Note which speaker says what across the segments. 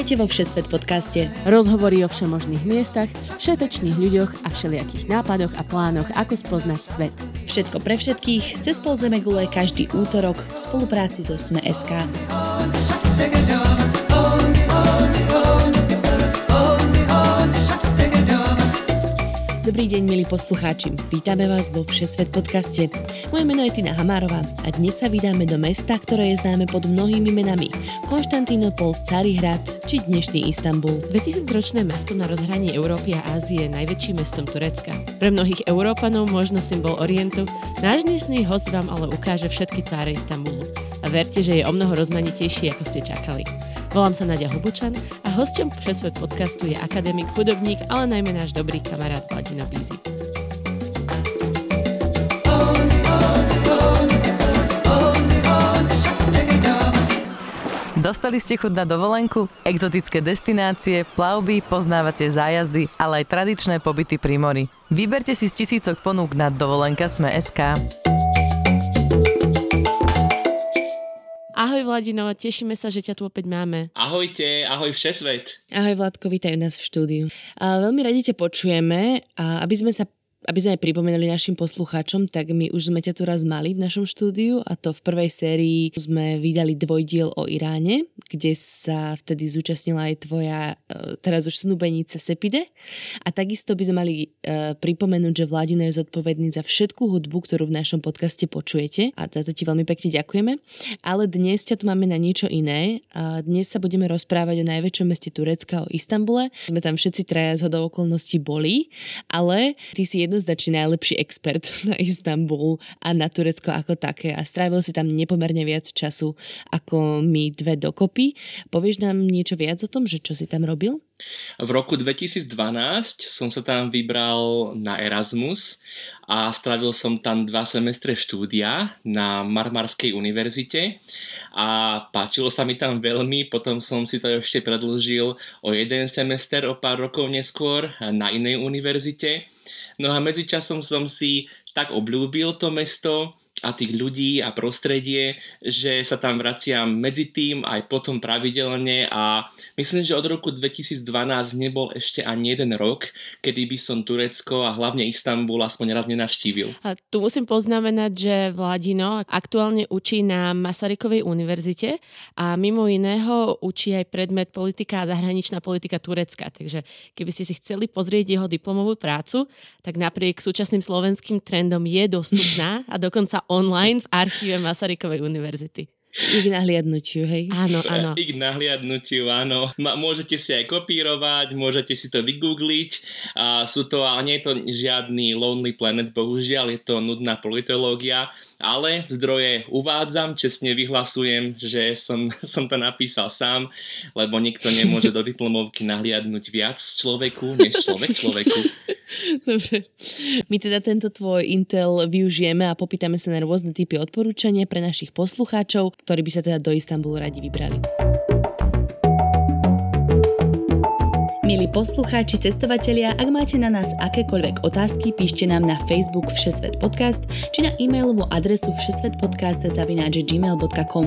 Speaker 1: Vítajte vo Všesvet podcaste.
Speaker 2: Rozhovory o všemožných miestach, všetečných ľuďoch a všelijakých nápadoch a plánoch, ako spoznať svet.
Speaker 1: Všetko pre všetkých, cez pol zeme gule každý útorok v spolupráci so Sme.sk. Dobrý deň, milí poslucháči. Vítame vás vo Všesvet podcaste. Moje meno je Tina Hamárová a dnes sa vydáme do mesta, ktoré je známe pod mnohými menami. Konštantínopol, Carihrad či dnešný Istanbul.
Speaker 2: 2000-ročné mesto na rozhraní Európy a Ázie je najväčším mestom Turecka. Pre mnohých Európanov možno symbol Orientu, náš dnešný host vám ale ukáže všetky tváre Istanbulu. A verte, že je o mnoho rozmanitejší, ako ste čakali. Volám sa Nadia Hubučan a hosťom Všesvet podcastu je akademik, hudobník, ale najmä náš dobrý kamarát Vladino Bízy.
Speaker 3: Dostali ste chuť na dovolenku? Exotické destinácie, plavby, poznávacie zájazdy, ale aj tradičné pobyty pri mori. Vyberte si z tisícok ponúk na dovolenka Sme.sk.
Speaker 2: Ahoj Vladino, tešíme sa, že ťa tu opäť máme.
Speaker 4: Ahojte, ahoj všesvet.
Speaker 1: Ahoj Vladko, vítaj nás v štúdiu. A veľmi radi ťa počujeme a aby sme sa aby sme pripomenuli našim poslucháčom, tak my už sme ťa tu raz mali v našom štúdiu a to v prvej sérii sme vydali dvojdiel o Iráne, kde sa vtedy zúčastnila aj tvoja e, teraz už snúbenica Sepide. A takisto by sme mali uh, pripomenúť, že Vladino je zodpovedný za všetku hudbu, ktorú v našom podcaste počujete a za to ti veľmi pekne ďakujeme. Ale dnes ťa tu máme na niečo iné. A dnes sa budeme rozprávať o najväčšom meste Turecka, o Istambule. Sme tam všetci traja z okolností boli, ale ty si jednoznačne najlepší expert na Istanbul a na Turecko ako také a strávil si tam nepomerne viac času ako my dve dokopy. Povieš nám niečo viac o tom, že čo si tam robil?
Speaker 4: V roku 2012 som sa tam vybral na Erasmus a strávil som tam dva semestre štúdia na Marmarskej univerzite a páčilo sa mi tam veľmi, potom som si to ešte predlžil o jeden semester o pár rokov neskôr na inej univerzite No a medzičasom som si tak obľúbil to mesto, a tých ľudí a prostredie, že sa tam vraciam medzi tým aj potom pravidelne a myslím, že od roku 2012 nebol ešte ani jeden rok, kedy by som Turecko a hlavne Istanbul aspoň raz nenavštívil.
Speaker 2: A tu musím poznamenať, že Vladino aktuálne učí na Masarykovej univerzite a mimo iného učí aj predmet politika a zahraničná politika Turecka. Takže keby ste si chceli pozrieť jeho diplomovú prácu, tak napriek súčasným slovenským trendom je dostupná a dokonca online v archíve Masarykovej univerzity.
Speaker 1: Ich nahliadnutiu, hej?
Speaker 2: Áno, áno.
Speaker 4: Ich nahliadnutiu, áno. Môžete si aj kopírovať, môžete si to vygoogliť. A sú to, ale nie je to žiadny Lonely Planet, bohužiaľ, je to nudná politológia ale zdroje uvádzam, čestne vyhlasujem, že som, som to napísal sám, lebo nikto nemôže do diplomovky nahliadnúť viac človeku, než človek človeku.
Speaker 1: Dobre. My teda tento tvoj Intel využijeme a popýtame sa na rôzne typy odporúčania pre našich poslucháčov, ktorí by sa teda do Istanbulu radi vybrali. Milí poslucháči, cestovatelia, ak máte na nás akékoľvek otázky, píšte nám na Facebook Všesvet podcast či na e-mailovú adresu všesvetpodcast.gmail.com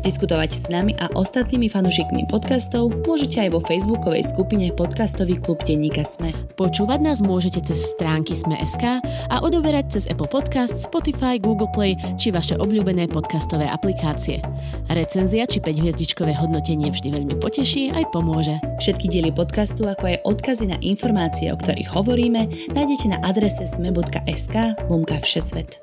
Speaker 1: Diskutovať s nami a ostatnými fanúšikmi podcastov môžete aj vo facebookovej skupine Podcastový klub Denníka Sme.
Speaker 2: Počúvať nás môžete cez stránky Sme.sk a odoberať cez Apple Podcast, Spotify, Google Play či vaše obľúbené podcastové aplikácie. Recenzia či 5-hviezdičkové hodnotenie vždy veľmi poteší aj pomôže.
Speaker 1: Všetky diely podcastu podcastu, ako aj odkazy na informácie, o ktorých hovoríme, nájdete na adrese sme.sk lomka všesvet.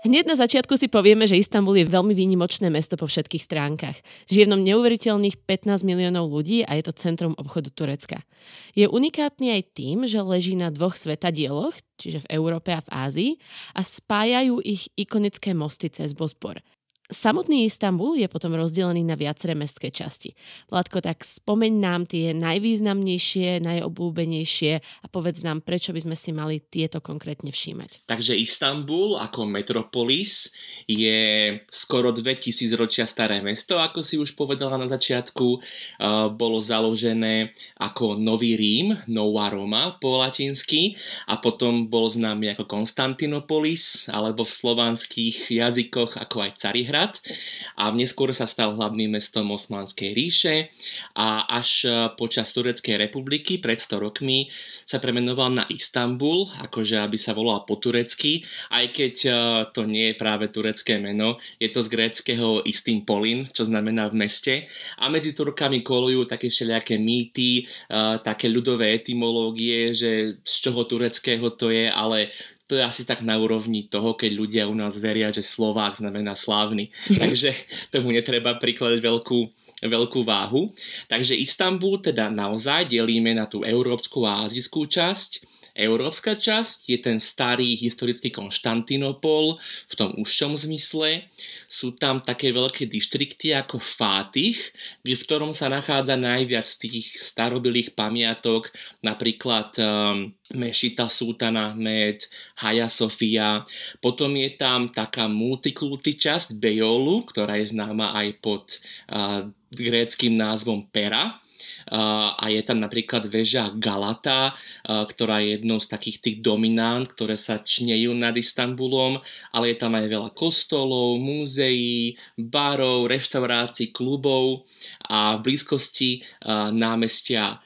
Speaker 2: Hneď na začiatku si povieme, že Istanbul je veľmi výnimočné mesto po všetkých stránkach. Žije v ňom neuveriteľných 15 miliónov ľudí a je to centrum obchodu Turecka. Je unikátny aj tým, že leží na dvoch svetadieloch, čiže v Európe a v Ázii, a spájajú ich ikonické mosty cez Bospor. Samotný Istanbul je potom rozdelený na viaceré mestské časti. Vládko, tak spomeň nám tie najvýznamnejšie, najobľúbenejšie a povedz nám, prečo by sme si mali tieto konkrétne všímať.
Speaker 4: Takže Istanbul ako metropolis je skoro 2000 ročia staré mesto, ako si už povedala na začiatku. Bolo založené ako Nový Rím, Nová Roma po latinsky a potom bol známy ako Konstantinopolis alebo v slovanských jazykoch ako aj Carihrad Behrad a neskôr sa stal hlavným mestom Osmanskej ríše a až počas Tureckej republiky pred 100 rokmi sa premenoval na Istanbul, akože aby sa volal po turecky, aj keď to nie je práve turecké meno, je to z gréckého Istimpolin, čo znamená v meste. A medzi Turkami kolujú také všelijaké mýty, také ľudové etymológie, že z čoho tureckého to je, ale to je asi tak na úrovni toho, keď ľudia u nás veria, že Slovák znamená slávny. Takže tomu netreba prikladať veľkú, veľkú váhu. Takže Istanbul teda naozaj delíme na tú európsku a azijskú časť. Európska časť je ten starý historický Konštantinopol v tom užšom zmysle. Sú tam také veľké dištrikty ako Fátich, v ktorom sa nachádza najviac tých starobilých pamiatok, napríklad um, Mešita Sultana Ahmed, Haja Sofia. Potom je tam taká multikulty časť Bejolu, ktorá je známa aj pod uh, gréckým názvom Pera a je tam napríklad väža Galata, ktorá je jednou z takých tých dominant, ktoré sa čnejú nad Istanbulom, ale je tam aj veľa kostolov, múzeí, barov, reštaurácií, klubov a v blízkosti námestia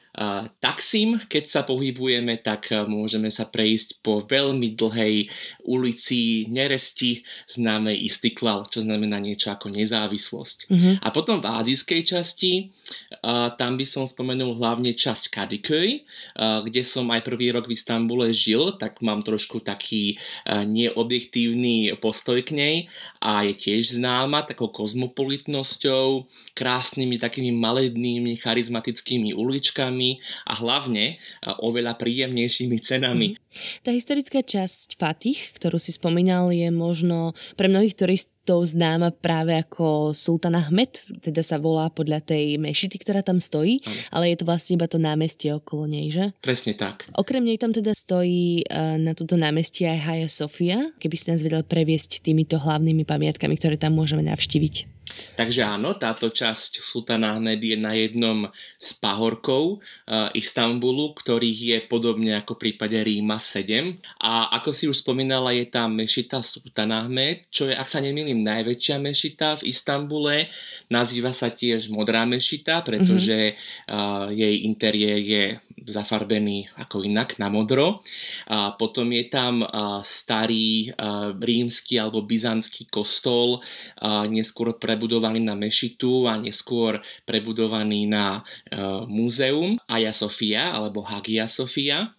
Speaker 4: Taksim, keď sa pohybujeme, tak môžeme sa prejsť po veľmi dlhej ulici Neresti známej Istiklal, čo znamená niečo ako nezávislosť. Mm-hmm. A potom v azijskej časti, tam by som spomenul hlavne časť Kadıköy, kde som aj prvý rok v Istambule žil, tak mám trošku taký neobjektívny postoj k nej a je tiež známa takou kozmopolitnosťou, krásnymi takými malednými charizmatickými uličkami, a hlavne oveľa príjemnejšími cenami. Mm.
Speaker 1: Tá historická časť Fatih, ktorú si spomínal, je možno pre mnohých turistov známa práve ako Sultan Ahmed, teda sa volá podľa tej mešity, ktorá tam stojí, ano. ale je to vlastne iba to námestie okolo nej, že?
Speaker 4: Presne tak.
Speaker 1: Okrem nej tam teda stojí uh, na túto námestie aj Hagia Sofia, keby si nás vedel previesť týmito hlavnými pamiatkami, ktoré tam môžeme navštíviť.
Speaker 4: Takže áno, táto časť Sultana Ahmed je na jednom z pahorkov uh, Istanbulu, ktorých je podobne ako v prípade Ríma 7. A ako si už spomínala, je tam mešita Sultan Ahmed, čo je, ak sa nemýlim, najväčšia mešita v Istambule. Nazýva sa tiež Modrá mešita, pretože mm-hmm. uh, jej interiér je zafarbený ako inak na modro. A potom je tam uh, starý uh, rímsky alebo byzantský kostol, uh, neskôr prebudovaný na mešitu a neskôr prebudovaný na uh, múzeum Aja Sofia alebo Hagia Sofia.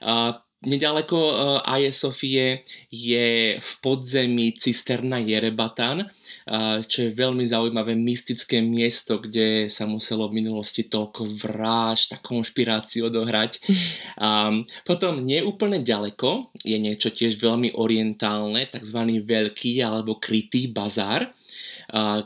Speaker 4: Uh, Nedaleko Aje Sofie je v podzemí cisterna Jerebatan, uh, čo je veľmi zaujímavé mystické miesto, kde sa muselo v minulosti toľko vráž, tá konšpiráciu odohrať. Um, potom neúplne ďaleko je niečo tiež veľmi orientálne, tzv. veľký alebo krytý bazár,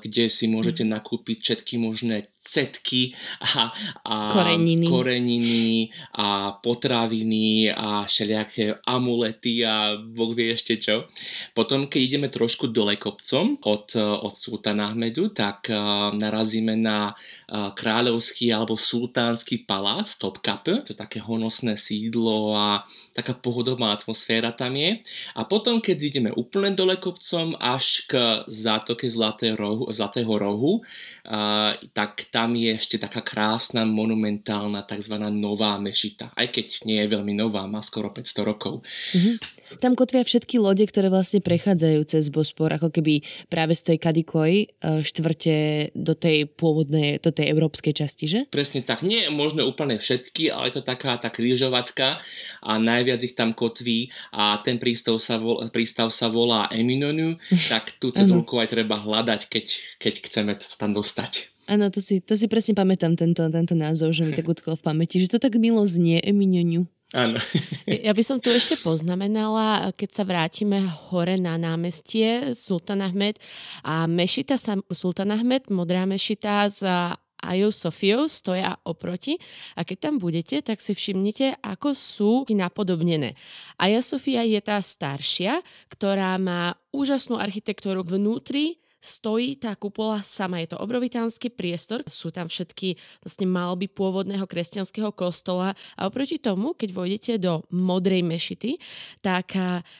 Speaker 4: kde si môžete nakúpiť všetky možné cetky a, a
Speaker 1: koreniny.
Speaker 4: koreniny a potraviny a všelijaké amulety a boh vie ešte čo. Potom, keď ideme trošku dole kopcom od, od Sultana Ahmedu, tak uh, narazíme na uh, kráľovský alebo sultánsky palác Topkapi, to je také honosné sídlo a taká pohodová atmosféra tam je. A potom, keď ideme úplne dole kopcom až k zátoke Zlatého rohu, Zlatého rohu uh, tak tam je ešte taká krásna, monumentálna tzv. nová mešita. Aj keď nie je veľmi nová, má skoro 500 rokov.
Speaker 1: Mm-hmm. Tam kotvia všetky lode, ktoré vlastne prechádzajú cez Bospor, ako keby práve z tej Kadikoj e, štvrte do tej pôvodnej, do tej európskej časti, že?
Speaker 4: Presne tak. Nie je možno úplne všetky, ale je to taká tá krížovatka a najviac ich tam kotví a ten prístav sa, vol, prístav sa volá Eminonu, tak tú cedulku aj treba hľadať, keď, keď chceme sa tam dostať.
Speaker 1: Áno, to si, to si presne pamätám, tento, tento názov, že mi tak utkol v pamäti, že to tak milo znie, Emiňoňu.
Speaker 4: Áno.
Speaker 2: ja by som tu ešte poznamenala, keď sa vrátime hore na námestie Sultan Ahmed a mešita Sultan Ahmed, modrá mešita s Ajou Sofiou stoja oproti a keď tam budete, tak si všimnite, ako sú napodobnené. Aja Sofia je tá staršia, ktorá má úžasnú architektúru vnútri, stojí tá kupola sama. Je to obrovitánsky priestor, sú tam všetky vlastne malby pôvodného kresťanského kostola a oproti tomu, keď vojdete do modrej mešity, tak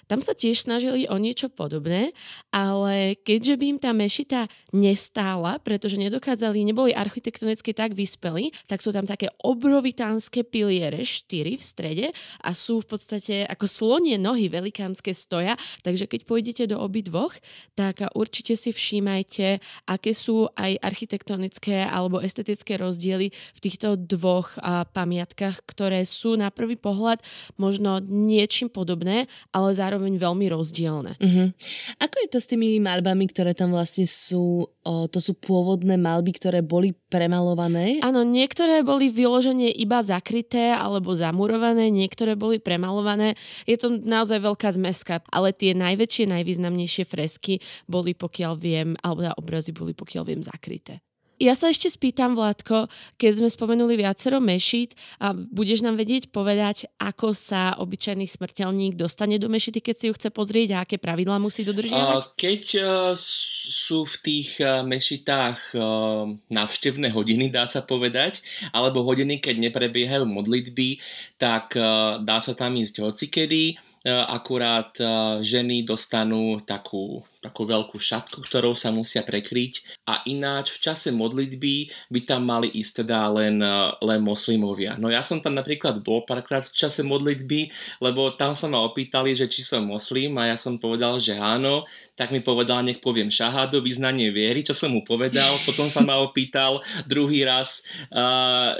Speaker 2: tam sa tiež snažili o niečo podobné, ale keďže by im tá mešita nestála, pretože nedokázali, neboli architektonicky tak vyspeli, tak sú tam také obrovitánske piliere, štyri v strede a sú v podstate ako slonie nohy velikánske stoja, takže keď pôjdete do obidvoch, tak určite si všímajte, aké sú aj architektonické alebo estetické rozdiely v týchto dvoch pamiatkách, ktoré sú na prvý pohľad možno niečím podobné, ale zároveň veľmi rozdielne.
Speaker 1: Uh-huh. Ako je to s tými malbami, ktoré tam vlastne sú, o, to sú pôvodné malby, ktoré boli premalované?
Speaker 2: Áno, niektoré boli vyloženie iba zakryté alebo zamurované, niektoré boli premalované. Je to naozaj veľká zmeska, ale tie najväčšie, najvýznamnejšie fresky boli, pokiaľ viem, alebo teda obrazy boli, pokiaľ viem, zakryté. Ja sa ešte spýtam, Vládko, keď sme spomenuli viacero mešít a budeš nám vedieť povedať, ako sa obyčajný smrteľník dostane do mešity, keď si ju chce pozrieť a aké pravidlá musí dodržiavať?
Speaker 4: Keď uh, sú v tých uh, mešitách uh, návštevné hodiny, dá sa povedať, alebo hodiny, keď neprebiehajú modlitby, tak dá sa tam ísť hocikedy E, akurát e, ženy dostanú takú, takú veľkú šatku, ktorou sa musia prekryť a ináč v čase modlitby by tam mali ísť teda len, e, len moslimovia. No ja som tam napríklad bol párkrát v čase modlitby, lebo tam sa ma opýtali, že či som moslim a ja som povedal, že áno, tak mi povedal, nech poviem šahádu, vyznanie viery, čo som mu povedal, potom sa ma opýtal druhý raz,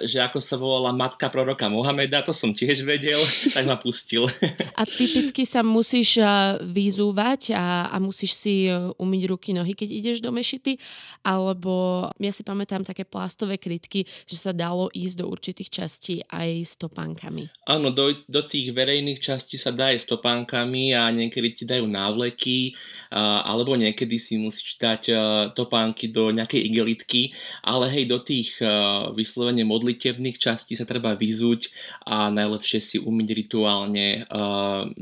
Speaker 4: že ako sa volala matka proroka Mohameda, to som tiež vedel, tak ma pustil.
Speaker 2: A ty typicky sa musíš vyzúvať a, a musíš si e, umyť ruky, nohy, keď ideš do mešity, alebo ja si pamätám také plastové krytky, že sa dalo ísť do určitých častí aj s topánkami.
Speaker 4: Áno, do, do tých verejných častí sa dá aj s topánkami a niekedy ti dajú návleky, a, alebo niekedy si musíš dať topánky do nejakej igelitky, ale hej, do tých vyslovene modlitebných častí sa treba vyzúť a najlepšie si umyť rituálne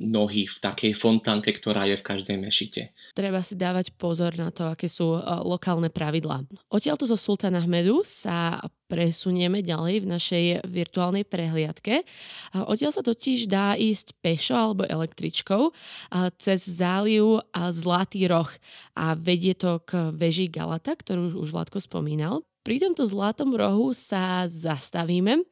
Speaker 4: nohy v takej fontánke, ktorá je v každej mešite.
Speaker 2: Treba si dávať pozor na to, aké sú uh, lokálne pravidlá. Odtiaľto zo Sultana Ahmedu sa presunieme ďalej v našej virtuálnej prehliadke. Odtiaľ sa totiž dá ísť pešo alebo električkou cez záliv a Zlatý roh a vedie to k veži Galata, ktorú už Vládko spomínal pri tomto zlatom rohu sa zastavíme.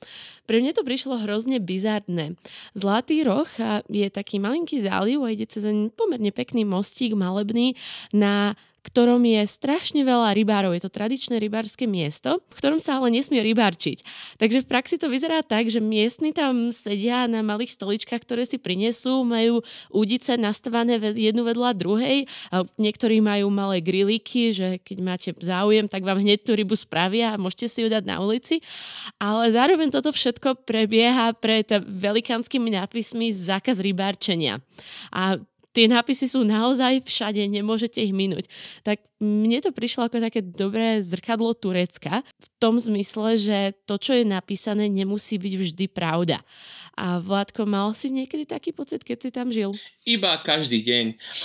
Speaker 2: Pre mňa to prišlo hrozne bizarné. Zlatý roh je taký malinký záliv a ide cez pomerne pekný mostík malebný na ktorom je strašne veľa rybárov. Je to tradičné rybárske miesto, v ktorom sa ale nesmie rybárčiť. Takže v praxi to vyzerá tak, že miestni tam sedia na malých stoličkách, ktoré si prinesú, majú údice nastavené jednu vedľa druhej. Niektorí majú malé grilíky, že keď máte záujem, tak vám hneď tú rybu spravia a môžete si ju dať na ulici. Ale zároveň toto všetko prebieha pred velikánskymi nápismi zákaz rybárčenia. A tie nápisy sú naozaj všade, nemôžete ich minúť. Tak mne to prišlo ako také dobré zrkadlo Turecka v tom zmysle, že to, čo je napísané, nemusí byť vždy pravda. A Vládko, mal si niekedy taký pocit, keď si tam žil?
Speaker 4: Iba každý deň.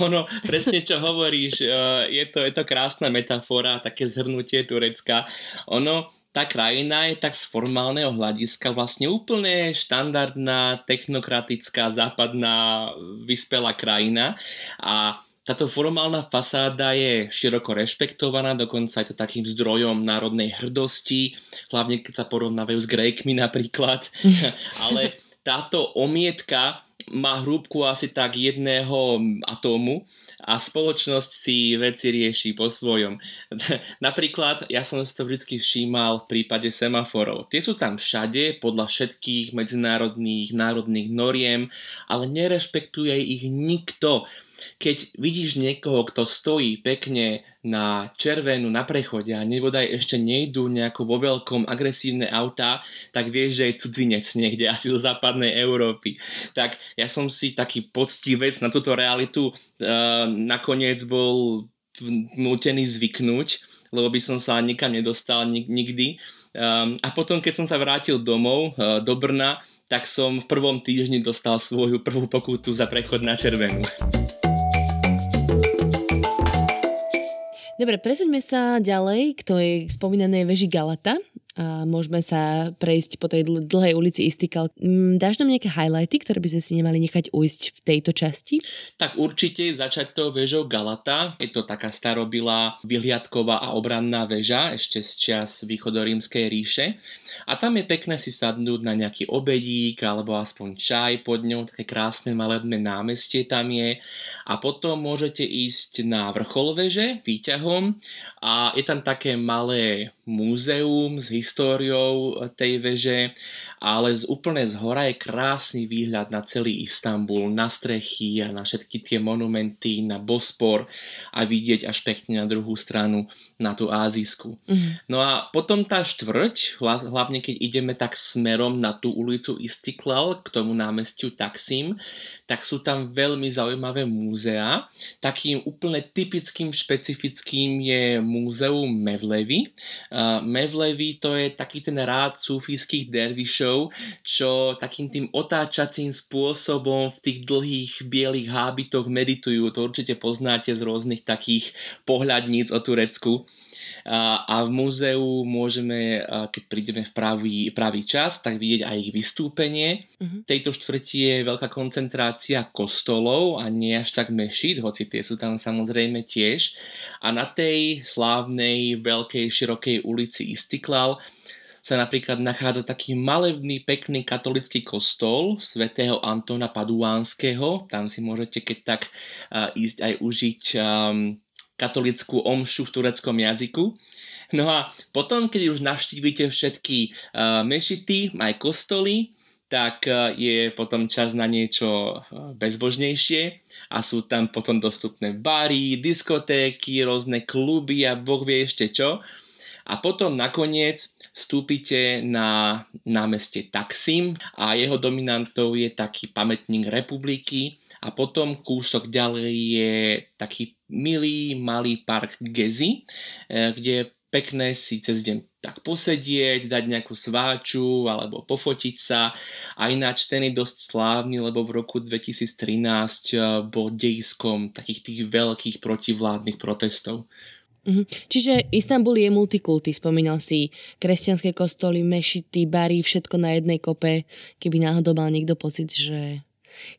Speaker 4: Ono, presne čo hovoríš, eh, je to, je to krásna metafora, také zhrnutie Turecka. Ono, tá krajina je tak z formálneho hľadiska vlastne úplne štandardná, technokratická, západná, vyspelá krajina a táto formálna fasáda je široko rešpektovaná, dokonca je to takým zdrojom národnej hrdosti, hlavne keď sa porovnávajú s Grékmi napríklad. Ale táto omietka má hrúbku asi tak jedného atómu a spoločnosť si veci rieši po svojom. Napríklad, ja som si to vždy všímal v prípade semaforov. Tie sú tam všade, podľa všetkých medzinárodných, národných noriem, ale nerešpektuje ich nikto. Keď vidíš niekoho, kto stojí pekne na červenú na prechode a nebodaj ešte nejdú nejako vo veľkom agresívne autá, tak vieš, že je cudzinec niekde asi zo západnej Európy. Tak ja som si taký poctivec na túto realitu uh, nakoniec bol nutený zvyknúť, lebo by som sa nikam nedostal nikdy. Um, a potom, keď som sa vrátil domov uh, do Brna, tak som v prvom týždni dostal svoju prvú pokutu za prechod na červenú.
Speaker 1: Dobre, presuňme sa ďalej k tej spomínanej veži Galata a môžeme sa prejsť po tej dlhej ulici Istikal. Mm, dáš nám nejaké highlighty, ktoré by sme si nemali nechať ujsť v tejto časti?
Speaker 4: Tak určite začať to vežou Galata. Je to taká starobilá vyhliadková a obranná väža ešte z čas východorímskej ríše. A tam je pekné si sadnúť na nejaký obedík alebo aspoň čaj pod ňou, také krásne malebné námestie tam je. A potom môžete ísť na vrchol veže výťahom a je tam také malé múzeum s históriou tej veže, ale z úplne z hora je krásny výhľad na celý Istanbul, na strechy a na všetky tie monumenty, na Bospor a vidieť až pekne na druhú stranu na tú Ázisku. Mm. No a potom tá štvrť, hlavne keď ideme tak smerom na tú ulicu Istiklal k tomu námestiu Taksim, tak sú tam veľmi zaujímavé múzea. Takým úplne typickým, špecifickým je múzeum Mevlevi, Uh, Mevlevi to je taký ten rád sufijských dervišov, čo takým tým otáčacím spôsobom v tých dlhých bielých hábitoch meditujú. To určite poznáte z rôznych takých pohľadníc o Turecku. A, v múzeu môžeme, keď prídeme v pravý, pravý čas, tak vidieť aj ich vystúpenie. Uh-huh. V tejto štvrti je veľká koncentrácia kostolov a nie až tak mešít, hoci tie sú tam samozrejme tiež. A na tej slávnej, veľkej, širokej ulici Istiklal sa napríklad nachádza taký malebný, pekný katolický kostol svätého Antona Paduánskeho. Tam si môžete keď tak ísť aj užiť um, katolickú omšu v tureckom jazyku. No a potom, keď už navštívite všetky uh, mešity, aj kostoly, tak uh, je potom čas na niečo uh, bezbožnejšie a sú tam potom dostupné bary, diskotéky, rôzne kluby a boh vie ešte čo. A potom nakoniec vstúpite na námestie Taksim a jeho dominantou je taký pamätník republiky a potom kúsok ďalej je taký milý malý park Gezi, e, kde je pekné si cez deň tak posedieť, dať nejakú sváču alebo pofotiť sa. A ináč ten je dosť slávny, lebo v roku 2013 e, bol dejskom takých tých veľkých protivládnych protestov.
Speaker 1: Mhm. Čiže Istanbul je multikulty, spomínal si kresťanské kostoly, mešity, bary, všetko na jednej kope, keby náhodou mal niekto pocit, že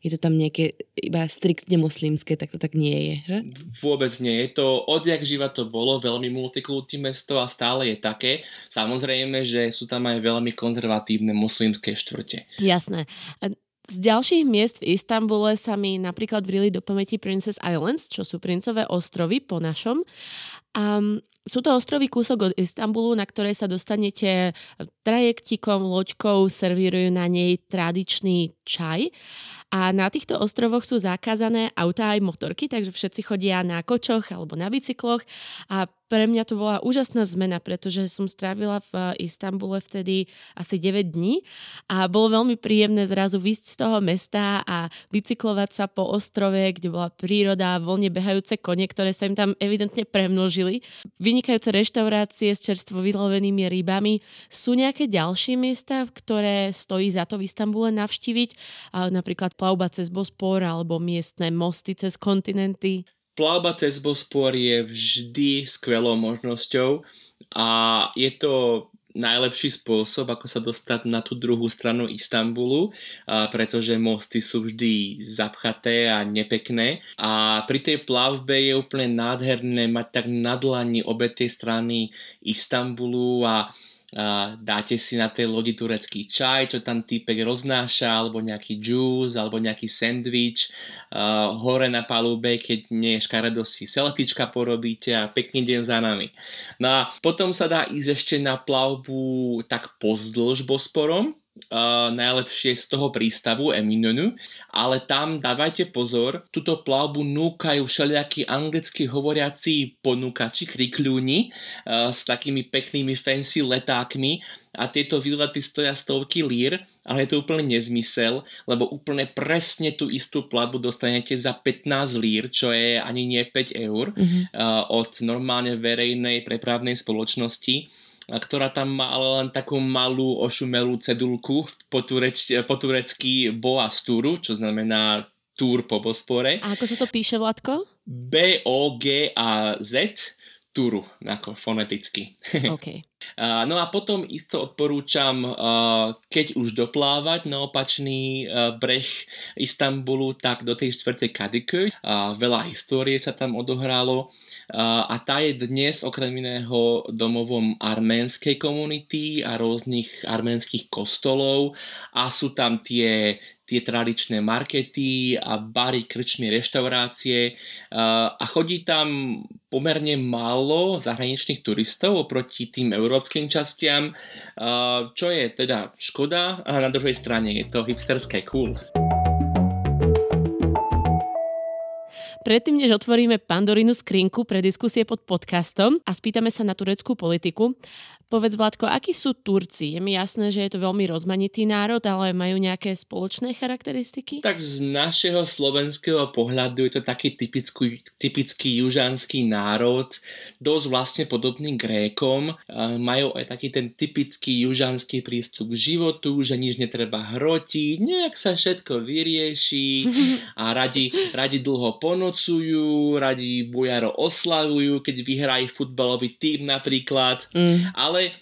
Speaker 1: je to tam nejaké iba striktne moslimské, tak to tak nie je, že?
Speaker 4: Vôbec nie. Je to, odjak živa to bolo, veľmi multikultí mesto a stále je také. Samozrejme, že sú tam aj veľmi konzervatívne moslimské štvrte.
Speaker 2: Jasné. Z ďalších miest v Istambule sa mi napríklad vrili do pamäti Princess Islands, čo sú princové ostrovy po našom. Um, sú to ostrovy kúsok od Istanbulu, na ktoré sa dostanete trajektikom, loďkou, servírujú na nej tradičný čaj. A na týchto ostrovoch sú zakázané autá aj motorky, takže všetci chodia na kočoch alebo na bicykloch a pre mňa to bola úžasná zmena, pretože som strávila v Istambule vtedy asi 9 dní a bolo veľmi príjemné zrazu výsť z toho mesta a bicyklovať sa po ostrove, kde bola príroda, voľne behajúce kone, ktoré sa im tam evidentne premnožili, vynikajúce reštaurácie s čerstvo vylovenými rybami. Sú nejaké ďalšie miesta, ktoré stojí za to v Istambule navštíviť, napríklad plavba cez Bospor alebo miestne mosty cez kontinenty?
Speaker 4: Plavba cez Bospor je vždy skvelou možnosťou a je to najlepší spôsob, ako sa dostať na tú druhú stranu Istanbulu, pretože mosty sú vždy zapchaté a nepekné. A pri tej plavbe je úplne nádherné mať tak na dlani obe tie strany Istanbulu a dáte si na tej lodi turecký čaj, čo tam týpek roznáša, alebo nejaký juice, alebo nejaký sandwich, hore na palube, keď nie je škaredo si selfiečka porobíte a pekný deň za nami. No a potom sa dá ísť ešte na plavbu tak pozdĺž Bosporom, uh, najlepšie z toho prístavu Eminonu, ale tam dávajte pozor, túto plavbu núkajú všelijakí anglicky hovoriaci ponúkači, krikľúni uh, s takými peknými fancy letákmi. A tieto výlety stoja stovky lír, ale je to úplne nezmysel, lebo úplne presne tú istú platbu dostanete za 15 lír, čo je ani nie 5 eur mm-hmm. uh, od normálne verejnej prepravnej spoločnosti ktorá tam má ale len takú malú ošumelú cedulku po, tureč, po turecky Boas Turu, čo znamená túr po Bospore.
Speaker 2: A ako sa to píše, Vladko?
Speaker 4: B-O-G-A-Z Turu, ako foneticky.
Speaker 2: Okay.
Speaker 4: No a potom isto odporúčam, keď už doplávať na opačný breh Istanbulu, tak do tej štvrte Kadıköy. Veľa histórie sa tam odohralo. A tá je dnes okrem iného domovom arménskej komunity a rôznych arménskych kostolov. A sú tam tie tie tradičné markety a bary, krčmy, reštaurácie. A chodí tam pomerne málo zahraničných turistov oproti tým európskym častiam, čo je teda škoda a na druhej strane je to hipsterské cool.
Speaker 2: Predtým, než otvoríme Pandorinu skrinku pre diskusie pod podcastom a spýtame sa na tureckú politiku, Povedz, Vládko, akí sú Turci? Je mi jasné, že je to veľmi rozmanitý národ, ale majú nejaké spoločné charakteristiky?
Speaker 4: Tak z našeho slovenského pohľadu je to taký typický, typický južanský národ, dosť vlastne podobný Grékom. Majú aj taký ten typický južanský prístup k životu, že nič netreba hrotiť, nejak sa všetko vyrieši a radi, radi dlho ponocujú, radi bujaro oslavujú, keď vyhrá ich futbalový tým napríklad. Mm. Ale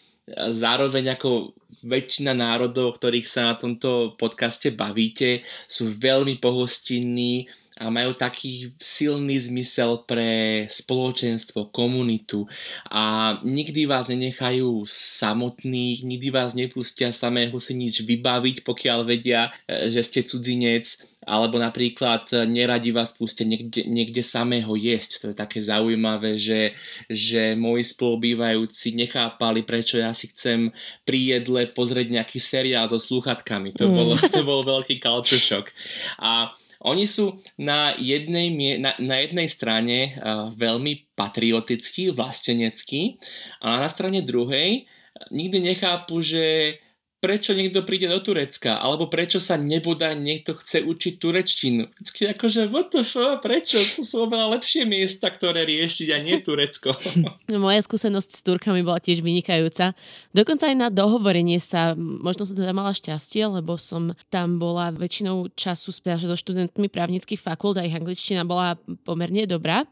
Speaker 4: zároveň ako väčšina národov, ktorých sa na tomto podcaste bavíte, sú veľmi pohostinní a majú taký silný zmysel pre spoločenstvo, komunitu a nikdy vás nenechajú samotných, nikdy vás nepustia samého si nič vybaviť, pokiaľ vedia, že ste cudzinec alebo napríklad e, neradi vás pustia niekde, niekde samého jesť. To je také zaujímavé, že, že moji spolubývajúci nechápali, prečo ja si chcem pri jedle pozrieť nejaký seriál so slúchatkami. To, mm. bol, to bol veľký culture shock. A oni sú na jednej, na, na jednej strane uh, veľmi patriotickí, vlasteneckí a na strane druhej nikdy nechápu, že prečo niekto príde do Turecka, alebo prečo sa nebodá niekto chce učiť turečtinu. Vždycky akože, what the fuck, prečo? To sú oveľa lepšie miesta, ktoré riešiť a nie Turecko.
Speaker 2: No, moja skúsenosť s Turkami bola tiež vynikajúca. Dokonca aj na dohovorenie sa, možno som teda mala šťastie, lebo som tam bola väčšinou času so študentmi právnických fakult a ich angličtina bola pomerne dobrá.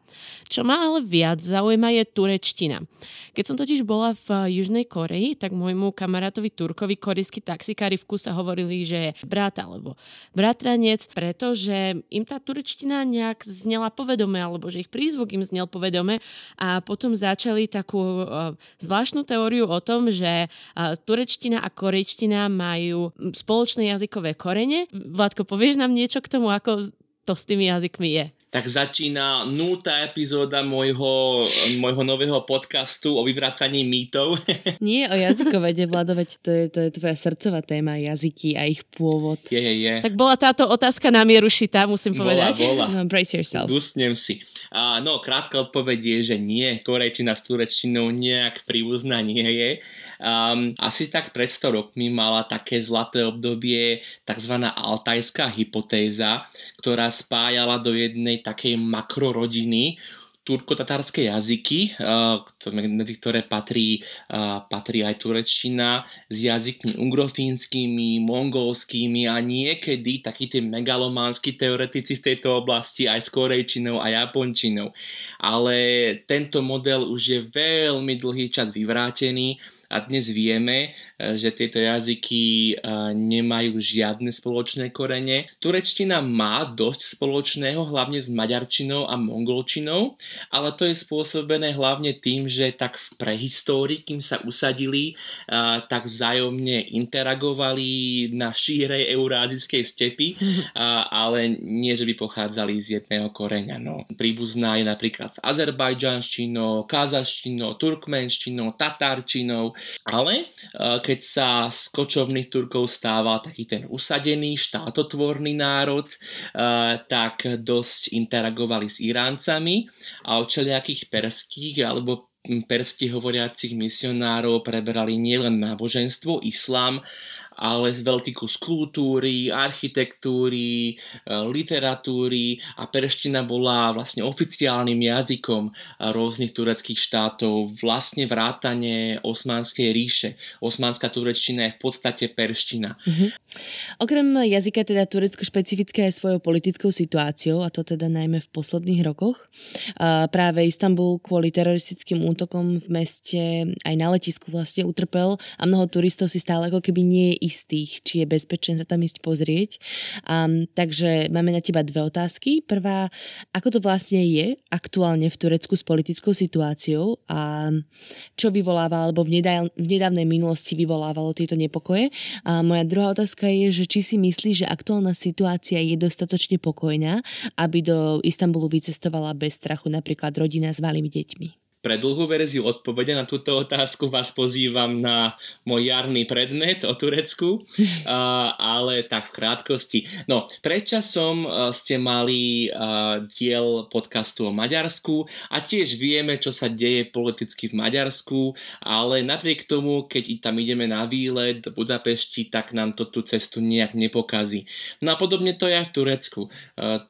Speaker 2: Čo ma ale viac zaujíma je turečtina. Keď som totiž bola v Južnej Koreji, tak môjmu kamarátovi Turkovi Kori korejskí taxikári v kuse hovorili, že je brat alebo bratranec, pretože im tá turečtina nejak znela povedome, alebo že ich prízvuk im znel povedome a potom začali takú uh, zvláštnu teóriu o tom, že uh, turečtina a korejčtina majú spoločné jazykové korene. Vládko, povieš nám niečo k tomu, ako to s tými jazykmi je?
Speaker 4: Tak začína nultá epizóda môjho, môjho nového podcastu o vyvracaní mýtov.
Speaker 1: Nie o jazykovede, Vlado, veď to je, to je tvoja srdcová téma, jazyky a ich pôvod.
Speaker 4: Je, je, je.
Speaker 2: Tak bola táto otázka na mieru šitá, musím povedať.
Speaker 4: Bola, bola.
Speaker 1: No, brace yourself.
Speaker 4: Zústnem si. A, no, krátka odpoveď je, že nie. Korejčina s turečtinou nejak príbuzná nie je. Um, asi tak pred 100 rokmi mala také zlaté obdobie tzv. altajská hypotéza, ktorá spájala do jednej takej makrorodiny turko-tatárske jazyky, medzi ktoré patrí, patrí aj turečtina s jazykmi ungrofínskymi, mongolskými a niekedy takí tie megalománsky teoretici v tejto oblasti aj s korejčinou a japončinou. Ale tento model už je veľmi dlhý čas vyvrátený a dnes vieme, e, že tieto jazyky e, nemajú žiadne spoločné korene. Turečtina má dosť spoločného, hlavne s maďarčinou a mongolčinou, ale to je spôsobené hlavne tým, že tak v prehistórii, kým sa usadili, e, tak vzájomne interagovali na šírej eurázijskej stepy, ale nie, že by pochádzali z jedného koreňa. No. Príbuzná je napríklad s azerbajdžanštinou, kazaštinou, turkmenštinou, tatárčinou, ale eh, keď sa z kočovných Turkov stával taký ten usadený štátotvorný národ, eh, tak dosť interagovali s Iráncami a od nejakých perských alebo persky hovoriacich misionárov preberali nielen náboženstvo, islám, ale veľký kus kultúry, architektúry, e, literatúry a perština bola vlastne oficiálnym jazykom rôznych tureckých štátov, vlastne vrátane Osmanskej ríše. Osmanská turečtina je v podstate perština. Mm-hmm.
Speaker 1: Okrem jazyka teda Turecko špecifické aj svojou politickou situáciou, a to teda najmä v posledných rokoch. Práve Istanbul kvôli teroristickým útokom v meste aj na letisku vlastne utrpel a mnoho turistov si stále ako keby nie je istých, či je bezpečné sa tam ísť pozrieť. Um, takže máme na teba dve otázky. Prvá, ako to vlastne je aktuálne v Turecku s politickou situáciou a čo vyvoláva, alebo v, nedá, v nedávnej minulosti vyvolávalo tieto nepokoje. A moja druhá otázka je, že či si myslíš, že aktuálna situácia je dostatočne pokojná, aby do Istanbulu vycestovala bez strachu napríklad rodina s malými deťmi.
Speaker 4: Pre dlhú verziu odpovede na túto otázku vás pozývam na môj jarný predmet o Turecku, ale tak v krátkosti. No, predčasom ste mali diel podcastu o Maďarsku a tiež vieme, čo sa deje politicky v Maďarsku, ale napriek tomu, keď tam ideme na výlet do Budapešti, tak nám to tú cestu nejak nepokazí. No a podobne to je aj v Turecku.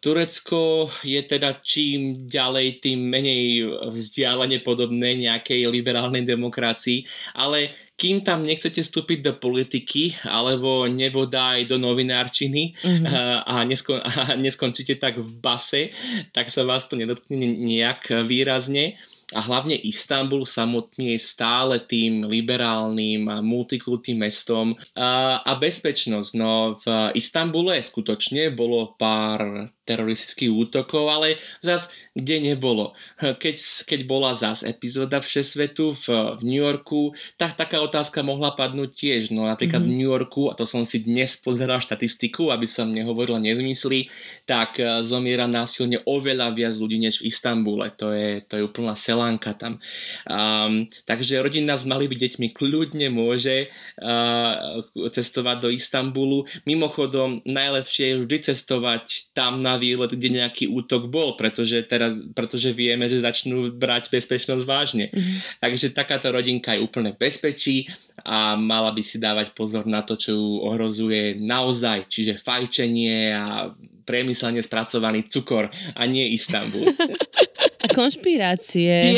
Speaker 4: Turecko je teda čím ďalej, tým menej vzdialene podobné nejakej liberálnej demokracii, ale kým tam nechcete vstúpiť do politiky alebo nebodá aj do novinárčiny mm-hmm. a, neskon, a neskončíte tak v base, tak sa vás to nedotkne nejak výrazne a hlavne Istanbul samotný je stále tým liberálnym a multikultým mestom a, a bezpečnosť. No v Istanbule skutočne bolo pár teroristických útokov, ale zas kde nebolo. Keď, keď bola zas epizóda Všesvetu v, v New Yorku, tak taká otázka mohla padnúť tiež. No napríklad mm-hmm. v New Yorku, a to som si dnes pozeral štatistiku, aby som nehovoril nezmysly, tak e, zomiera násilne oveľa viac ľudí než v Istambule. To je, to je úplná selánka tam. Um, takže rodina s malými deťmi kľudne môže uh, cestovať do Istanbulu. Mimochodom, najlepšie je vždy cestovať tam na na výlet, kde nejaký útok bol, pretože teraz, pretože vieme, že začnú brať bezpečnosť vážne. Mm-hmm. Takže takáto rodinka je úplne bezpečí a mala by si dávať pozor na to, čo ju ohrozuje naozaj, čiže fajčenie a priemyselne spracovaný cukor a nie Istanbul.
Speaker 1: A konšpirácie.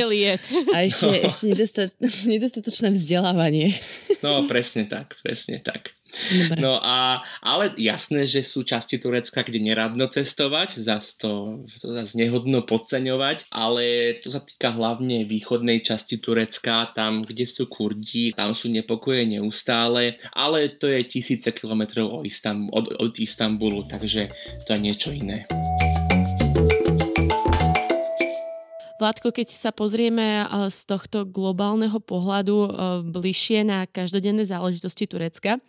Speaker 1: A ešte, no. ešte nedostat, nedostatočné vzdelávanie.
Speaker 4: No, presne tak, presne tak. Dobre. No a, ale jasné, že sú časti Turecka, kde neradno cestovať, zase to, to zase nehodno podceňovať, ale to sa týka hlavne východnej časti Turecka, tam, kde sú Kurdi, tam sú nepokoje neustále, ale to je tisíce kilometrov od, od Istanbulu, takže to je niečo iné.
Speaker 2: Vládko, keď sa pozrieme eh, z tohto globálneho pohľadu eh, bližšie na každodenné záležitosti Turecka,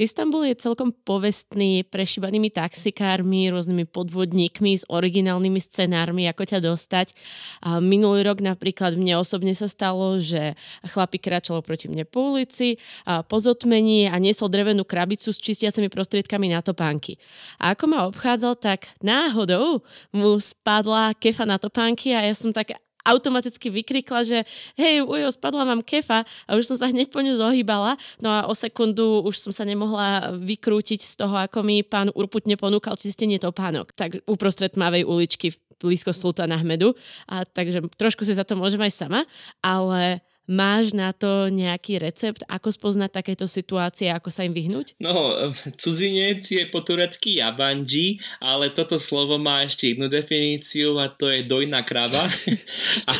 Speaker 2: Istanbul je celkom povestný prešíbanými taxikármi, rôznymi podvodníkmi s originálnymi scenármi, ako ťa dostať. A minulý rok napríklad mne osobne sa stalo, že chlapík kráčal proti mne po ulici a po zotmení a niesol drevenú krabicu s čistiacimi prostriedkami na topánky. A ako ma obchádzal, tak náhodou mu spadla kefa na topánky a ja som tak automaticky vykrikla, že hej, ujo, spadla vám kefa a už som sa hneď po ňu zohýbala, no a o sekundu už som sa nemohla vykrútiť z toho, ako mi pán urputne ponúkal čistenie topánok. Tak uprostred tmavej uličky blízko Sultana Ahmedu. A takže trošku si za to môžem aj sama, ale Máš na to nejaký recept, ako spoznať takéto situácie, ako sa im vyhnúť?
Speaker 4: No, cudzinec je po turecky jabanji, ale toto slovo má ešte jednu definíciu a to je dojná krava.
Speaker 2: a,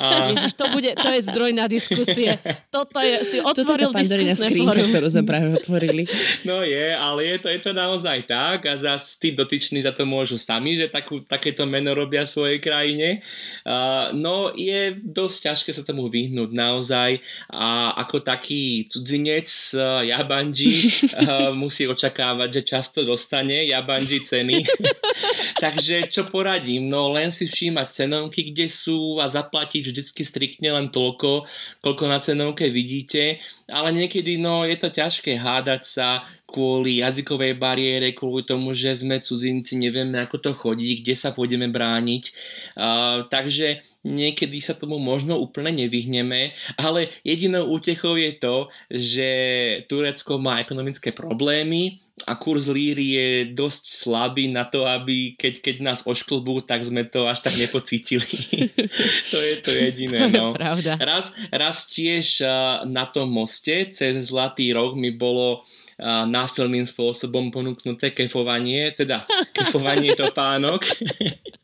Speaker 2: a... Ježiš, to, bude, to je zdroj na diskusie. Toto je, si otvoril Toto je
Speaker 1: skrinka, ktorú sme práve otvorili.
Speaker 4: No je, ale je to, je to naozaj tak a zase tí dotyční za to môžu sami, že takú, takéto meno robia svojej krajine. Uh, no je dosť ťažké sa tomu vyhnúť naozaj a ako taký cudzinec uh, Jabanji uh, musí očakávať, že často dostane Jabanji ceny. Takže čo poradím? No len si všímať cenovky, kde sú a zaplatiť vždycky striktne len toľko, koľko na cenovke vidíte, ale niekedy no je to ťažké hádať sa kvôli jazykovej bariére, kvôli tomu, že sme cudzinci, nevieme ako to chodí, kde sa pôjdeme brániť. Uh, takže niekedy sa tomu možno úplne nevyhneme, ale jedinou útechou je to, že Turecko má ekonomické problémy a kurz líry je dosť slabý na to, aby keď, keď nás ošklbú, tak sme to až tak nepocítili. to je to jediné. No.
Speaker 2: To je pravda.
Speaker 4: Raz, raz tiež na tom moste cez Zlatý roh mi bolo násilným spôsobom ponúknuté kefovanie, teda kefovanie topánok.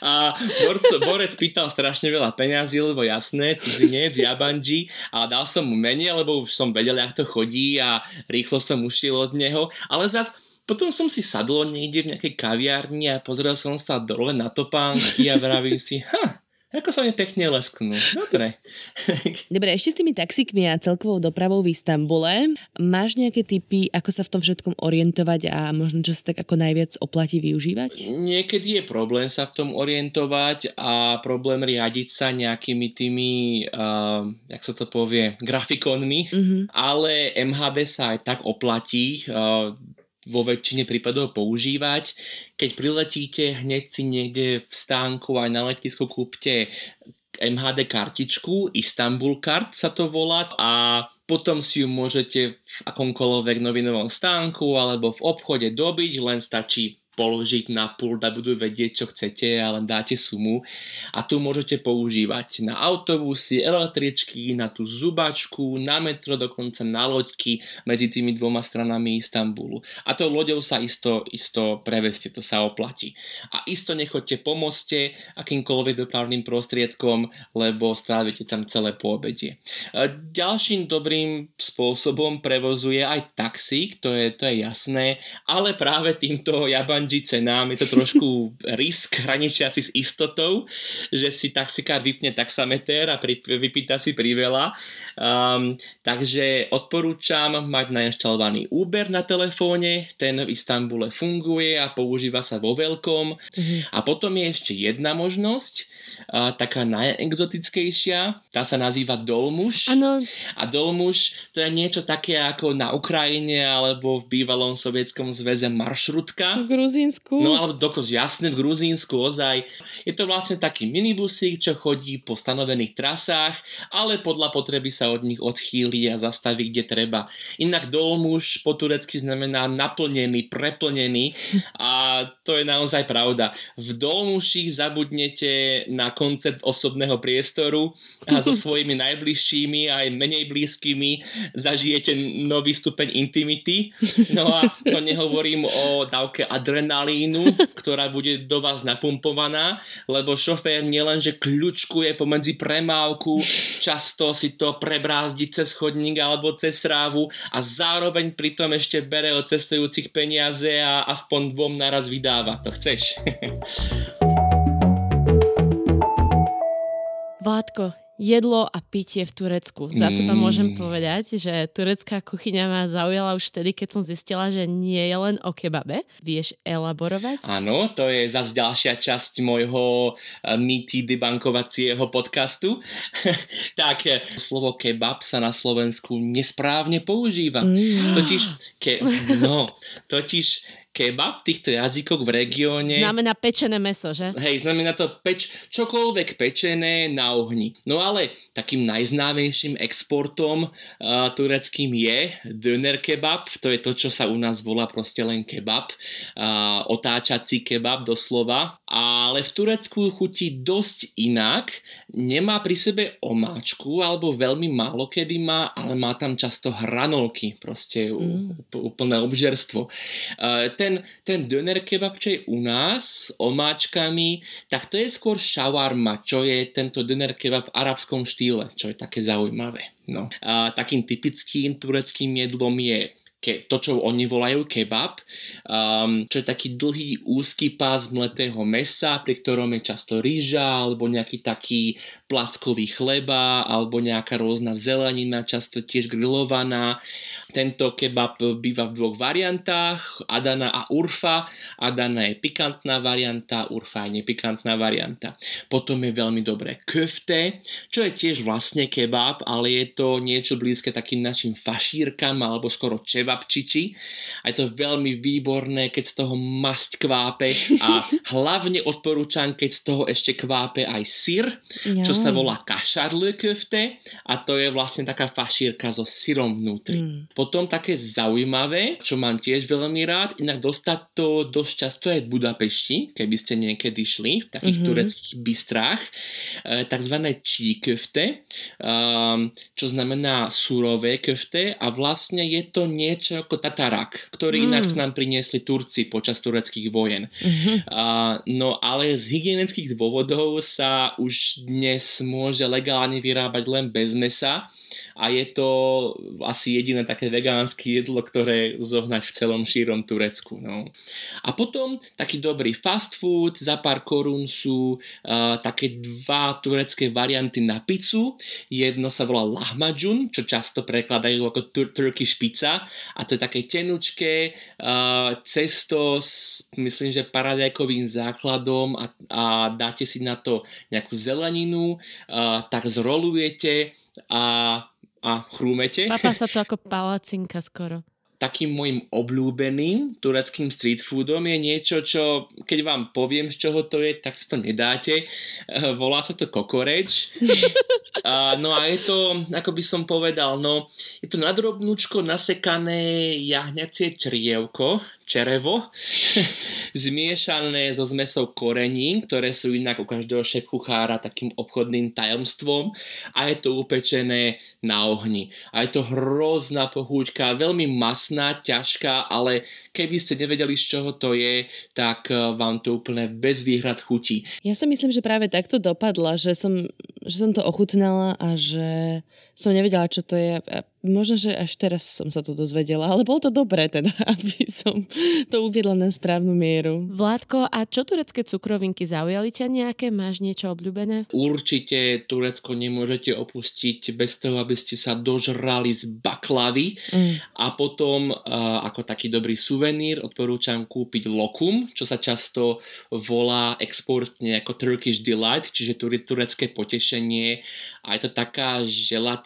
Speaker 4: A borco, borec pýtal strašne veľa peňazí, lebo jasné, cudzinec, jabanji, ale dal som mu menej, lebo už som vedel, jak to chodí a rýchlo som ušiel od neho. Ale zas potom som si sadol niekde v nejakej kaviarni a pozrel som sa dole na topánky a vravím si, ha, ako sa mi pekne lesknú. Dobre.
Speaker 1: Dobre, ešte s tými taxikmi a celkovou dopravou v Istambule. Máš nejaké typy, ako sa v tom všetkom orientovať a možno čo sa tak ako najviac oplatí využívať?
Speaker 4: Niekedy je problém sa v tom orientovať a problém riadiť sa nejakými tými, uh, jak sa to povie, grafikonmi, mm-hmm. ale MHD sa aj tak oplatí. Uh, vo väčšine prípadov používať. Keď priletíte, hneď si niekde v stánku aj na letisku kúpte MHD kartičku, Istanbul Card sa to volá a potom si ju môžete v akomkoľvek novinovom stánku alebo v obchode dobiť, len stačí položiť na pult a budú vedieť, čo chcete a len dáte sumu. A tu môžete používať na autobusy, električky, na tú zubačku, na metro, dokonca na loďky medzi tými dvoma stranami Istanbulu. A to loďou sa isto, isto preveste, to sa oplatí. A isto nechoďte po moste akýmkoľvek dopravným prostriedkom, lebo strávite tam celé poobedie. Ďalším dobrým spôsobom prevozuje aj taxík, to je, to je jasné, ale práve týmto jaban bungee cenám, je to trošku risk hraničiaci s istotou, že si taxikár vypne taxameter a pri, vypýta si priveľa. Um, takže odporúčam mať nainštalovaný Uber na telefóne, ten v Istambule funguje a používa sa vo veľkom. Mm-hmm. A potom je ešte jedna možnosť, uh, taká najexotickejšia, tá sa nazýva Dolmuš.
Speaker 2: Ano.
Speaker 4: A Dolmuš to je niečo také ako na Ukrajine alebo v bývalom sovietskom zväze maršrutka.
Speaker 2: Gruz Gruzínsku.
Speaker 4: No ale dokos jasné v Gruzínsku ozaj. Je to vlastne taký minibusík, čo chodí po stanovených trasách, ale podľa potreby sa od nich odchýli a zastaví, kde treba. Inak dolmuž po turecky znamená naplnený, preplnený a to je naozaj pravda. V dolmuši zabudnete na koncept osobného priestoru a so svojimi najbližšími a aj menej blízkymi zažijete nový stupeň intimity. No a to nehovorím o dávke adrenalínu, ktorá bude do vás napumpovaná, lebo šofér nielenže kľučkuje pomedzi premávku, často si to prebrázdi cez chodník alebo cez srávu a zároveň pritom ešte bere od cestujúcich peniaze a aspoň dvom naraz vydáva. To chceš?
Speaker 2: Vládko, jedlo a pitie v Turecku. Za mm. seba môžem povedať, že turecká kuchyňa ma zaujala už vtedy, keď som zistila, že nie je len o kebabe. Vieš elaborovať?
Speaker 4: Áno, to je zase ďalšia časť môjho eh, mýty debankovacieho podcastu. tak eh, slovo kebab sa na Slovensku nesprávne používa. Mm. Totiž, ke, no, totiž kebab v týchto jazykoch v regióne...
Speaker 2: Znamená pečené meso, že?
Speaker 4: Hej, znamená to peč, čokoľvek pečené na ohni. No ale takým najznámejším exportom uh, tureckým je döner kebab, to je to, čo sa u nás volá proste len kebab, uh, otáčací kebab doslova, ale v Turecku chutí dosť inak, nemá pri sebe omáčku, alebo veľmi málo kedy má, ale má tam často hranolky, proste mm. úplné obžerstvo. Uh, ten, ten doner kebab, čo je u nás s omáčkami, tak to je skôr shawarma, čo je tento doner kebab v arabskom štýle, čo je také zaujímavé. No. A takým typickým tureckým jedlom je ke, to, čo oni volajú kebab, um, čo je taký dlhý úzky pás mletého mesa, pri ktorom je často rýža alebo nejaký taký plackový chleba alebo nejaká rôzna zelenina, často tiež grillovaná. Tento kebab býva v dvoch variantách, Adana a Urfa. Adana je pikantná varianta, Urfa je nepikantná varianta. Potom je veľmi dobré köfte, čo je tiež vlastne kebab, ale je to niečo blízke takým našim fašírkam alebo skoro čevapčiči. A je to veľmi výborné, keď z toho masť kvápe a hlavne odporúčam, keď z toho ešte kvápe aj syr, ja. čo sa volá kašarle köfte a to je vlastne taká fašírka so syrom vnútri. Mm. Potom také zaujímavé, čo mám tiež veľmi rád, inak dostať to dosť často aj v Budapešti, keby ste niekedy šli v takých mm-hmm. tureckých bystrách, e, takzvané čí köfte, um, čo znamená surové köfte a vlastne je to niečo ako tatarak, ktorý mm. ináč k nám priniesli Turci počas tureckých vojen. Mm-hmm. Uh, no ale z hygienických dôvodov sa už dnes môže legálne vyrábať len bez mesa a je to asi jediné také vegánske jedlo, ktoré zohnať v celom šírom Turecku. No. A potom taký dobrý fast food, za pár korún sú uh, také dva turecké varianty na pizzu. Jedno sa volá lahmacun, čo často prekladajú ako tur- turkish pizza a to je také tenučké uh, cesto s myslím, že paradajkovým základom a, a dáte si na to nejakú zeleninu, tak zrolujete a a chrúmete.
Speaker 2: Papa sa to ako palacinka skoro.
Speaker 4: Takým môjim obľúbeným tureckým street foodom je niečo, čo keď vám poviem, z čoho to je, tak si to nedáte. Uh, volá sa to kokoreč. uh, no a je to, ako by som povedal, no, je to nadrobnúčko nasekané jahňacie črievko, čerevo, zmiešané so zmesou korení, ktoré sú inak u každého šéf kuchára takým obchodným tajomstvom a je to upečené na ohni. A je to hrozná pohúďka, veľmi masná, ťažká, ale keby ste nevedeli, z čoho to je, tak eh, vám to úplne bez výhrad chutí.
Speaker 1: Ja si myslím, že práve takto dopadla, že som, že som to ochutnala a že som nevedela, čo to je. Možno, že až teraz som sa to dozvedela, ale bolo to dobré teda, aby som to uviedla na správnu mieru.
Speaker 2: Vládko, a čo turecké cukrovinky zaujali ťa nejaké? Máš niečo obľúbené?
Speaker 4: Určite Turecko nemôžete opustiť bez toho, aby ste sa dožrali z baklavy mm. a potom ako taký dobrý suvenír odporúčam kúpiť lokum, čo sa často volá exportne ako Turkish Delight, čiže turecké potešenie a je to taká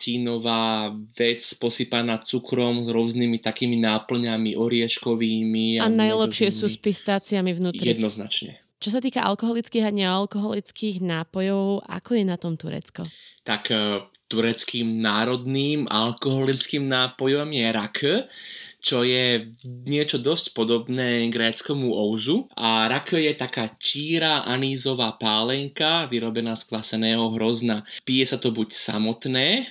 Speaker 4: želatínová vec posypaná cukrom s rôznymi takými náplňami orieškovými.
Speaker 2: A, a najlepšie sú s pistáciami vnútri.
Speaker 4: Jednoznačne.
Speaker 2: Čo sa týka alkoholických a nealkoholických nápojov, ako je na tom Turecko?
Speaker 4: Tak uh, tureckým národným alkoholickým nápojom je rak čo je niečo dosť podobné gréckomu ouzu. A rako je taká číra anízová pálenka, vyrobená z kvaseného hrozna. Pije sa to buď samotné, e,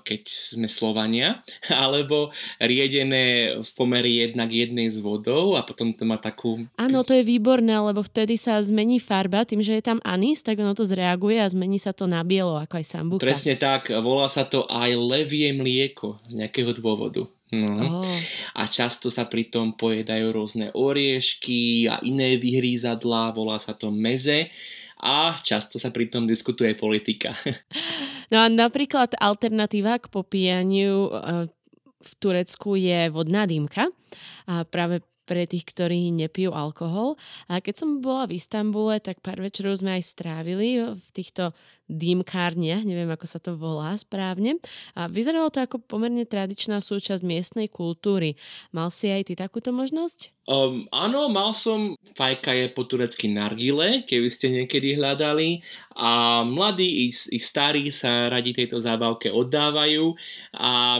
Speaker 4: keď sme Slovania, alebo riedené v pomeri jednak jednej s vodou a potom to má takú...
Speaker 2: Áno, to je výborné, lebo vtedy sa zmení farba, tým, že je tam anís, tak ono to zreaguje a zmení sa to na bielo, ako aj sambuka.
Speaker 4: Presne tak, volá sa to aj levie mlieko z nejakého dôvodu. No. Oh. A často sa pri tom pojedajú rôzne oriešky a iné vyhrízadlá, volá sa to meze a často sa pri tom diskutuje politika.
Speaker 2: No a napríklad alternatíva k popíjaniu eh, v Turecku je vodná dýmka a práve pre tých, ktorí nepijú alkohol. A keď som bola v Istambule, tak pár večerov sme aj strávili v týchto dýmkárniach, neviem ako sa to volá správne. A vyzeralo to ako pomerne tradičná súčasť miestnej kultúry. Mal si aj ty takúto možnosť?
Speaker 4: Um, áno, mal som, fajka je po turecky nargile, keby ste niekedy hľadali a mladí i, i starí sa radi tejto zábavke oddávajú a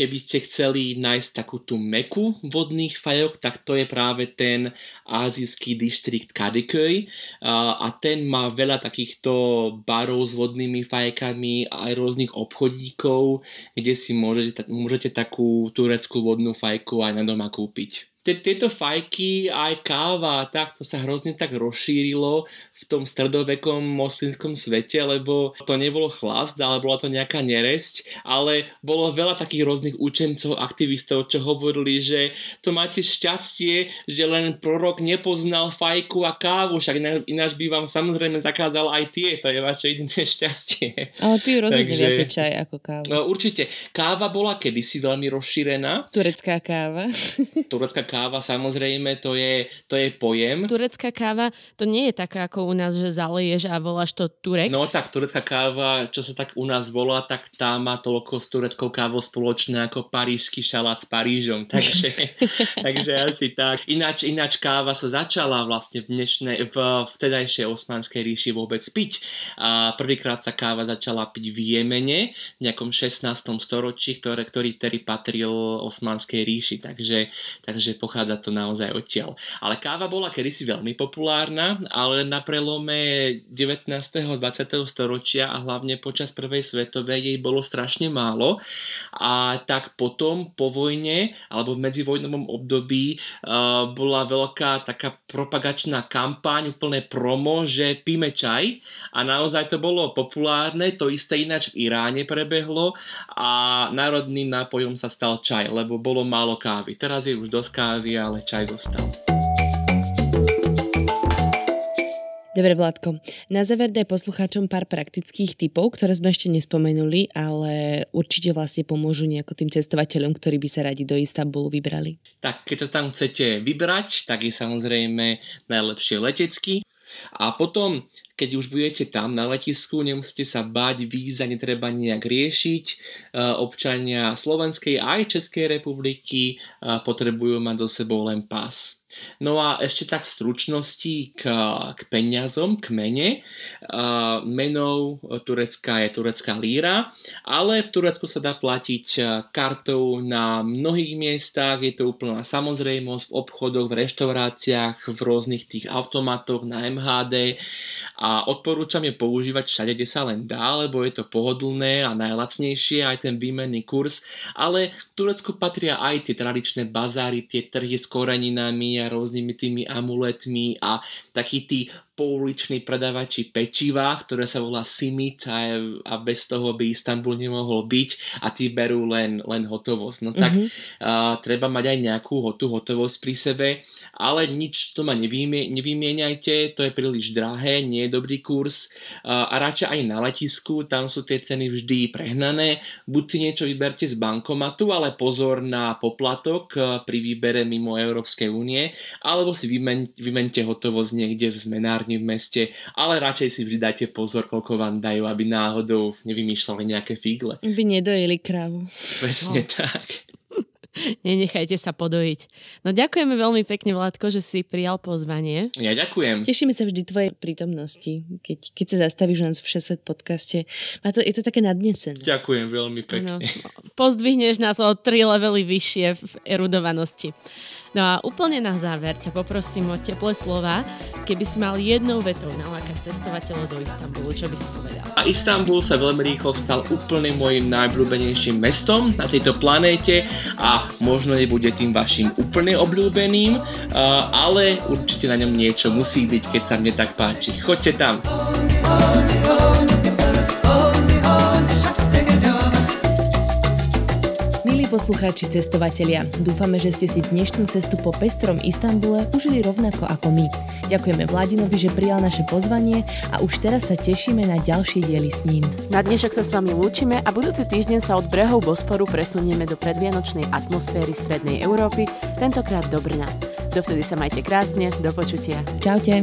Speaker 4: keby ste chceli nájsť takú tú meku vodných fajok, tak to je práve ten azijský distrikt Kadıköy a ten má veľa takýchto barov s vodnými fajkami aj rôznych obchodníkov, kde si môžete, môžete takú tureckú vodnú fajku aj na doma kúpiť. Tieto fajky, aj káva, tak to sa hrozne tak rozšírilo v tom stredovekom moslimskom svete, lebo to nebolo chlast, ale bola to nejaká neresť, ale bolo veľa takých rôznych učencov, aktivistov, čo hovorili, že to máte šťastie, že len prorok nepoznal fajku a kávu, však ináč by vám samozrejme zakázal aj tie, to je vaše jediné šťastie.
Speaker 1: Ale pijú rozhodne Takže, viacej čaj ako kávu.
Speaker 4: No, určite. Káva bola kedysi veľmi rozšírená.
Speaker 1: Turecká káva.
Speaker 4: Turecká káva, samozrejme, to je, to je pojem.
Speaker 2: Turecká káva, to nie je taká ako u nás, že zaleješ a voláš to Turek?
Speaker 4: No tak, turecká káva, čo sa tak u nás volá, tak tá má toľko s tureckou kávou spoločné ako parížský šalát s Parížom, takže, takže asi tak. Ináč, ináč káva sa začala vlastne v dnešnej, v vtedajšej osmanskej ríši vôbec piť. A prvýkrát sa káva začala piť v Jemene v nejakom 16. storočí, ktoré, ktorý tedy patril osmanskej ríši, takže, takže pochádza to naozaj odtiaľ. Ale káva bola kedysi veľmi populárna, ale na prelome 19. a 20. storočia a hlavne počas prvej svetovej jej bolo strašne málo a tak potom po vojne alebo v medzivojnovom období uh, bola veľká taká propagačná kampaň, úplné promo, že píme čaj a naozaj to bolo populárne, to isté ináč v Iráne prebehlo a národným nápojom sa stal čaj, lebo bolo málo kávy. Teraz je už dosť kávy, ale čaj zostal.
Speaker 1: Dobre, Vládko. Na záver daj poslucháčom pár praktických typov, ktoré sme ešte nespomenuli, ale určite vlastne pomôžu nejako tým cestovateľom, ktorí by sa radi do Istanbulu vybrali.
Speaker 4: Tak, keď sa tam chcete vybrať, tak je samozrejme najlepšie letecky. A potom, keď už budete tam na letisku, nemusíte sa báť, víza netreba nejak riešiť. E, občania Slovenskej aj Českej republiky e, potrebujú mať so sebou len pás. No a ešte tak v stručnosti k, k peniazom, k mene. Uh, menou Turecka je turecká líra, ale v Turecku sa dá platiť kartou na mnohých miestach, je to úplná samozrejmosť v obchodoch, v reštauráciách, v rôznych tých automatoch na MHD a odporúčam je používať všade, kde sa len dá, lebo je to pohodlné a najlacnejšie, aj ten výmenný kurz, ale v Turecku patria aj tie tradičné bazáry, tie trhy s koreninami a rôznymi tými amuletmi a takí tí pouliční predávači pečiva, ktoré sa volá Simit a, a bez toho by Istanbul nemohol byť a tí berú len, len hotovosť. No tak mm-hmm. uh, treba mať aj nejakú tú hotovosť pri sebe, ale nič to ma nevymie, nevymieňajte, to je príliš drahé, nie je dobrý kurz uh, a radšej aj na letisku, tam sú tie ceny vždy prehnané, buď si niečo vyberte z bankomatu, ale pozor na poplatok uh, pri výbere mimo Európskej únie, alebo si vymen, vymente hotovosť niekde v zmenárni v meste, ale radšej si vždy dajte pozor, koľko vám dajú, aby náhodou nevymýšľali nejaké figle.
Speaker 1: By nedojeli krávu.
Speaker 4: Presne no. tak.
Speaker 2: Nenechajte sa podojiť. No ďakujeme veľmi pekne, Vládko, že si prijal pozvanie.
Speaker 4: Ja ďakujem.
Speaker 1: Tešíme sa vždy tvojej prítomnosti, keď, keď sa zastavíš u nás v Všesvet podcaste. Má to, je to také nadnesené.
Speaker 4: Ďakujem veľmi pekne. Ano,
Speaker 2: pozdvihneš nás o tri levely vyššie v erudovanosti. No a úplne na záver ťa poprosím o teplé slova, keby si mal jednou vetou nalákať cestovateľov do Istanbulu, čo by si povedal?
Speaker 4: A Istanbul sa veľmi rýchlo stal úplne môjim najobľúbenejším mestom na tejto planéte a možno nebude tým vašim úplne obľúbeným, ale určite na ňom niečo musí byť, keď sa mne tak páči. Choďte tam.
Speaker 1: Poslucháči cestovatelia, dúfame, že ste si dnešnú cestu po pestrom Istambule užili rovnako ako my. Ďakujeme Vladinovi, že prijal naše pozvanie a už teraz sa tešíme na ďalšie diely s ním.
Speaker 2: Na dnešok sa s vami lúčime a budúci týždeň sa od brehov Bosporu presunieme do predvianočnej atmosféry Strednej Európy, tentokrát do Brna. Dovtedy sa majte krásne, do počutia.
Speaker 1: Čaute.